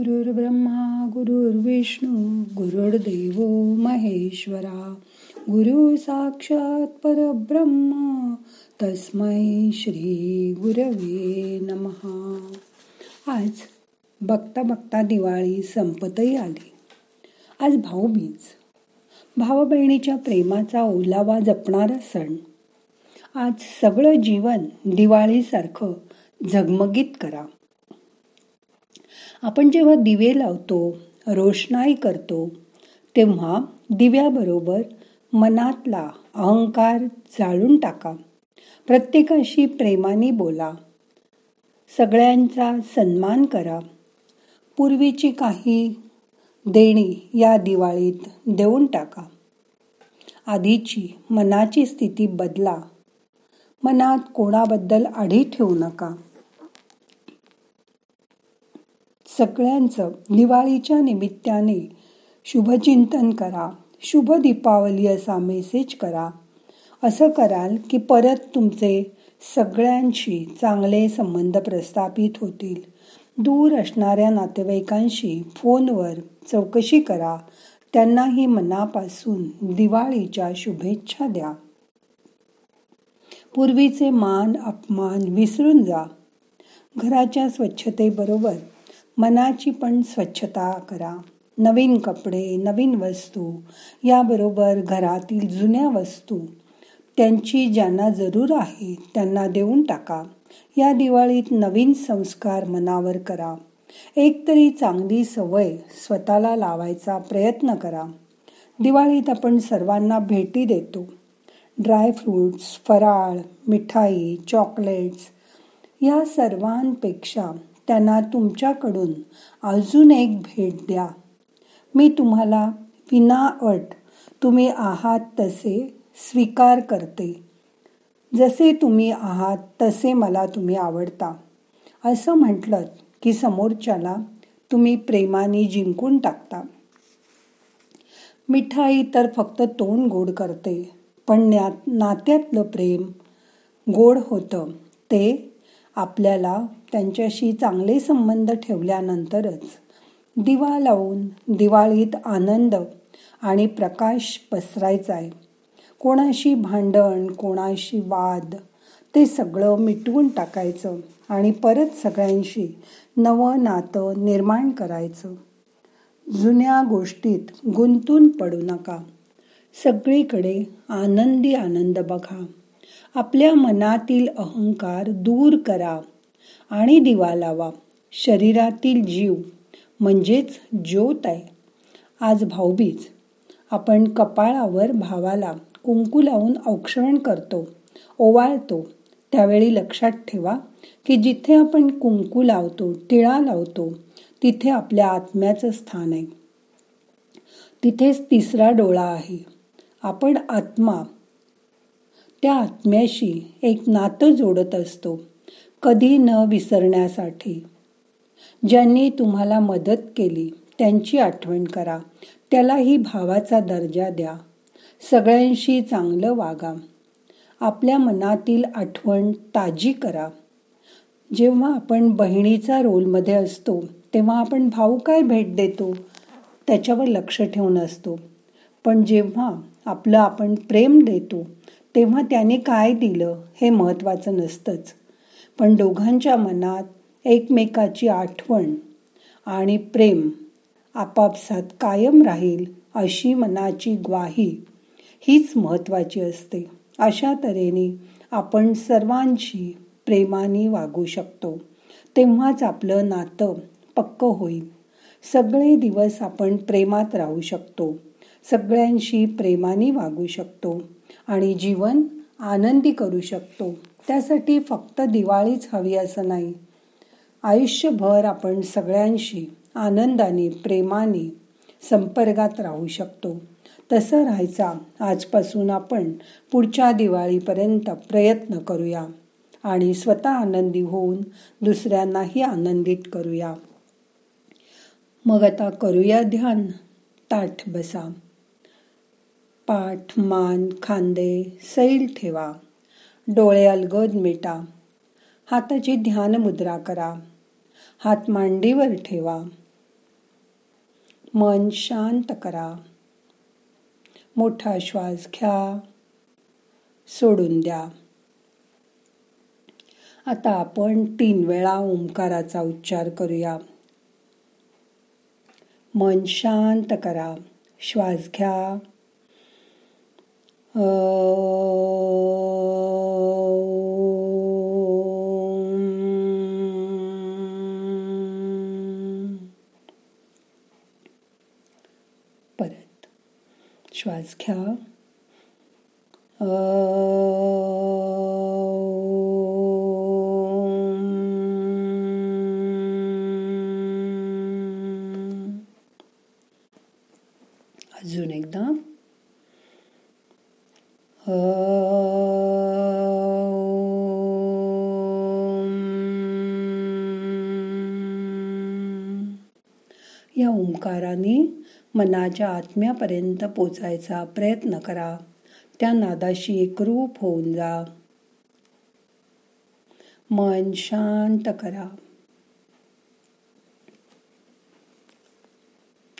गुरुर्ब्रह्मा गुरुर्विष्णू गुरुर्देव महेश्वरा गुरु साक्षात परब्रह्म तस्मै श्री गुरवे नमहा आज बघता बघता दिवाळी संपतही आली. आज भाऊबीज. भाऊ बहिणीच्या प्रेमाचा ओलावा जपणारा सण. आज सगळं जीवन दिवाळीसारखं झगमगीत करा. आपण जेव्हा दिवे लावतो रोषणाई करतो तेव्हा दिव्याबरोबर मनातला अहंकार जाळून टाका. प्रत्येकाशी प्रेमाने बोला. सगळ्यांचा सन्मान करा. पूर्वीची काही देणी या दिवाळीत देऊन टाका. आधीची मनाची स्थिती बदला. मनात कोणाबद्दल आढी ठेवू नका. सगळ्यांचं दिवाळीच्या निमित्ताने शुभचिंतन करा शुभ दीपावली असा मेसेज करा. असं कराल की परत तुमचे सगळ्यांशी चांगले संबंध प्रस्थापित होतील. दूर असणाऱ्या नातेवाईकांशी फोनवर चौकशी करा. त्यांनाही मनापासून दिवाळीच्या शुभेच्छा द्या. पूर्वीचे मान अपमान विसरून जा. घराच्या स्वच्छतेबरोबर मनाची पण स्वच्छता करा. नवीन कपडे नवीन वस्तू याबरोबर घरातील जुन्या वस्तू. त्यांची ज्यांना जरूर आहे त्यांना देऊन टाका. या दिवाळीत नवीन संस्कार मनावर करा. एकतरी चांगली सवय स्वतःला लावायचा प्रयत्न करा. दिवाळीत आपण सर्वांना भेटी देतो. ड्रायफ्रूट्स फराळ मिठाई चॉकलेट्स या सर्वांपेक्षा त्यांना तुमच्याकडून अजून एक भेट द्या. मी तुम्हाला विना अट तुम्ही आहात तसे स्वीकार करते. जसे तुम्ही आहात तसे मला तुम्ही आवडता. असं म्हटलं की समोरच्याला तुम्ही प्रेमाने जिंकून टाकता. मिठाई तर फक्त तोंड गोड करते पण नात्यातलं प्रेम गोड होतं. ते आपल्याला त्यांच्याशी चांगले संबंध ठेवल्यानंतरच दिवा लावून दिवाळीत आनंद आणि प्रकाश पसरायचा आहे कोणाशी भांडण कोणाशी वाद ते सगळं मिटवून टाकायचं आणि परत सगळ्यांशी नवं नातं निर्माण करायचं. जुन्या गोष्टीत गुंतून पडू नका. सगळीकडे आनंदी आनंद बघा. आपल्या मनातील अहंकार दूर करा. आणि दिवा लावा. शरीरातील जीव म्हणजेच ज्योत आहे. आज भाऊबीज. आपण कपाळावर भावाला कुंकू लावून औक्षण करतो ओवाळतो. त्यावेळी लक्षात ठेवा की जिथे आपण कुंकू लावतो टिळा लावतो तिथे आपल्या आत्म्याचं स्थान आहे. तिथेच तिसरा डोळा आहे. आपण आत्मा त्या आत्म्याशी एक नातं जोडत असतो. कधी न विसरण्यासाठी. ज्यांनी तुम्हाला मदत केली त्यांची आठवण करा. त्यालाही भावाचा दर्जा द्या. सगळ्यांशी चांगलं वागा. आपल्या मनातील आठवण ताजी करा. जेव्हा आपण बहिणीचा रोलमध्ये असतो तेव्हा आपण भाऊ काय भेट देतो? त्याच्यावर लक्ष ठेवून असतो. पण जेव्हा आपलं आपण प्रेम देतो तेव्हा त्याने काय दिलं हे महत्त्वाचं नसतंच. पण दोघांच्या मनात एकमेकाची आठवण आणि प्रेम आपापसात कायम राहील अशी मनाची ग्वाही हीच महत्त्वाची असते. अशा तऱ्हेने आपण सर्वांशी प्रेमाने वागू शकतो. तेव्हाच आपलं नातं पक्क होईल. सगळे दिवस आपण प्रेमात राहू शकतो. सगळ्यांशी प्रेमाने वागू शकतो आणि जीवन आनंदी करू शकतो. त्यासाठी फक्त दिवाळीच हवी असं नाही. आयुष्यभर आपण सगळ्यांशी आनंदाने प्रेमाने संपर्कात राहू शकतो. तसं राहायचा आजपासून आपण पुढच्या दिवाळीपर्यंत प्रयत्न करूया आणि स्वतः आनंदी होऊन दुसऱ्यांनाही आनंदित करूया. मग आता करूया ध्यान. ताठ बसा. पाठ मान खांदे सैल ठेवा. डोळे अलगद मिटा. हाताची ध्यान मुद्रा करा. हात मांडीवर ठेवा. मन शांत करा. मोठा श्वास घ्या. सोडून द्या. आता आपण तीन वेळा ओंकाराचा उच्चार करूया. मन शांत करा. श्वास घ्या. श्वास घ्या अजून एकदा. या ओंकाराने मनाच्या आत्म्यापर्यंत पोचायचा प्रयत्न करा. त्या नादाशी एकरूप होऊन जा. मन शांत करा.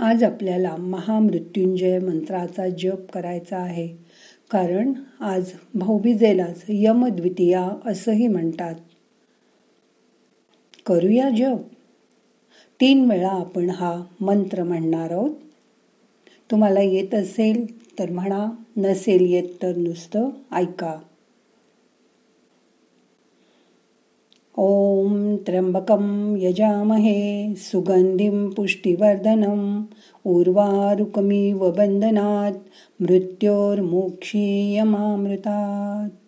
आज आपल्याला महामृत्युंजय मंत्राचा जप करायचा आहे. कारण आज भाऊबीजेलाच यमद्वितीया असंही म्हणतात. करूया जप. तीन वेळा आपण हा मंत्र म्हणणार आहोत. तुम्हाला येत असेल तर म्हणा नसेल येत तर नुसतं ऐका. ओम त्र्यंबकं यजामहे सुगंधिं पुष्टिवर्धनम् उर्वारुकमिव बंधनात् मृत्योर्मोक्षीयमामृतात्.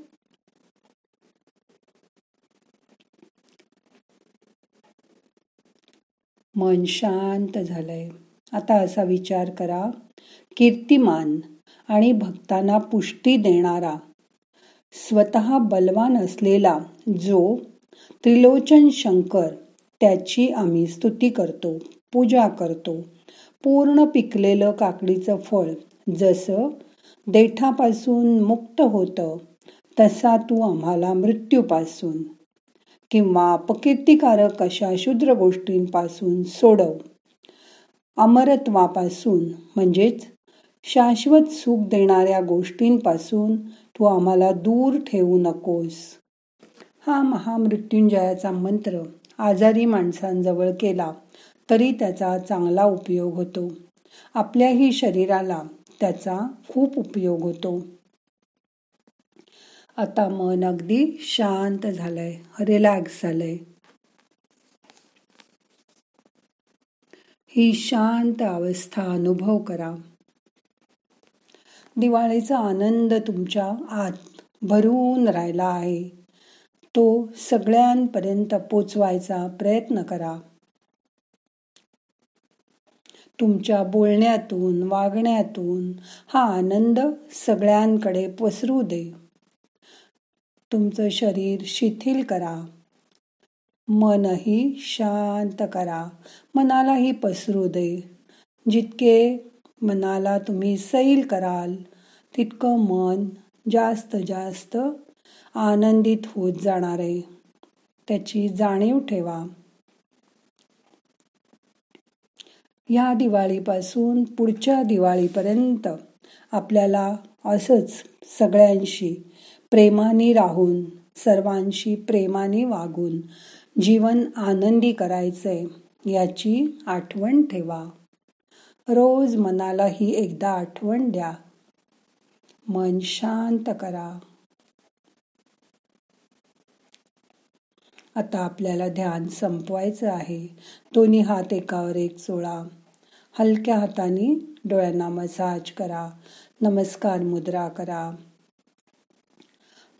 मन शांत झालंय. आता असा विचार करा कीर्तिमान आणि भक्तांना पुष्टी देणारा स्वतः बलवान असलेला जो त्रिलोचन शंकर त्याची आम्ही स्तुती करतो पूजा करतो. पूर्ण पिकलेलं काकडीचं फळ जसं देठापासून मुक्त होतं तसा तू आम्हाला मृत्यूपासून किंवा अपकीर्तिकारक अशा शूद्र गोष्टींपासून सोडव. अमरत्वापासून म्हणजेच शाश्वत सुख देणाऱ्या गोष्टींपासून तू आम्हाला दूर ठेवू नकोस. हा महामृत्युंजयाचा मंत्र आजारी माणसांजवळ केला तरी त्याचा चांगला उपयोग होतो. आपल्याही शरीराला त्याचा खूप उपयोग होतो. आता मन अगदी शांत झालंय रिलॅक्स झालंय. ही शांत अवस्था अनुभव करा. दिवाळीचा आनंद तुमच्या आत भरून राहिला आहे. तो सगळ्यांपर्यंत पोचवायचा प्रयत्न करा. तुमच्या बोलण्यातून वागण्यातून हा आनंद सगळ्यांकडे पसरू दे. तुमचं शरीर शिथिल करा. मनही शांत करा. मनालाही पसरू दे. जितके मनाला तुम्ही सैल कराल तितकं मन जास्त जास्त आनंदित होत जाणार आहे. त्याची जाणीव ठेवा. या दिवाळीपासून पुढच्या दिवाळीपर्यंत आपल्याला असंच सगळ्यांशी प्रेमाने राहून सर्वांशी प्रेमाने वागून जीवन आनंदी करायचंय याची आठवण ठेवा. रोज मनाला ही एकदा आठवण द्या. मन शांत करा. आता आपल्याला ध्यान संपवायचं आहे. दोन्ही हात एकावर एक चोळा हलक्या हाताने डोळ्यांना मसाज करा. नमस्कार मुद्रा करा.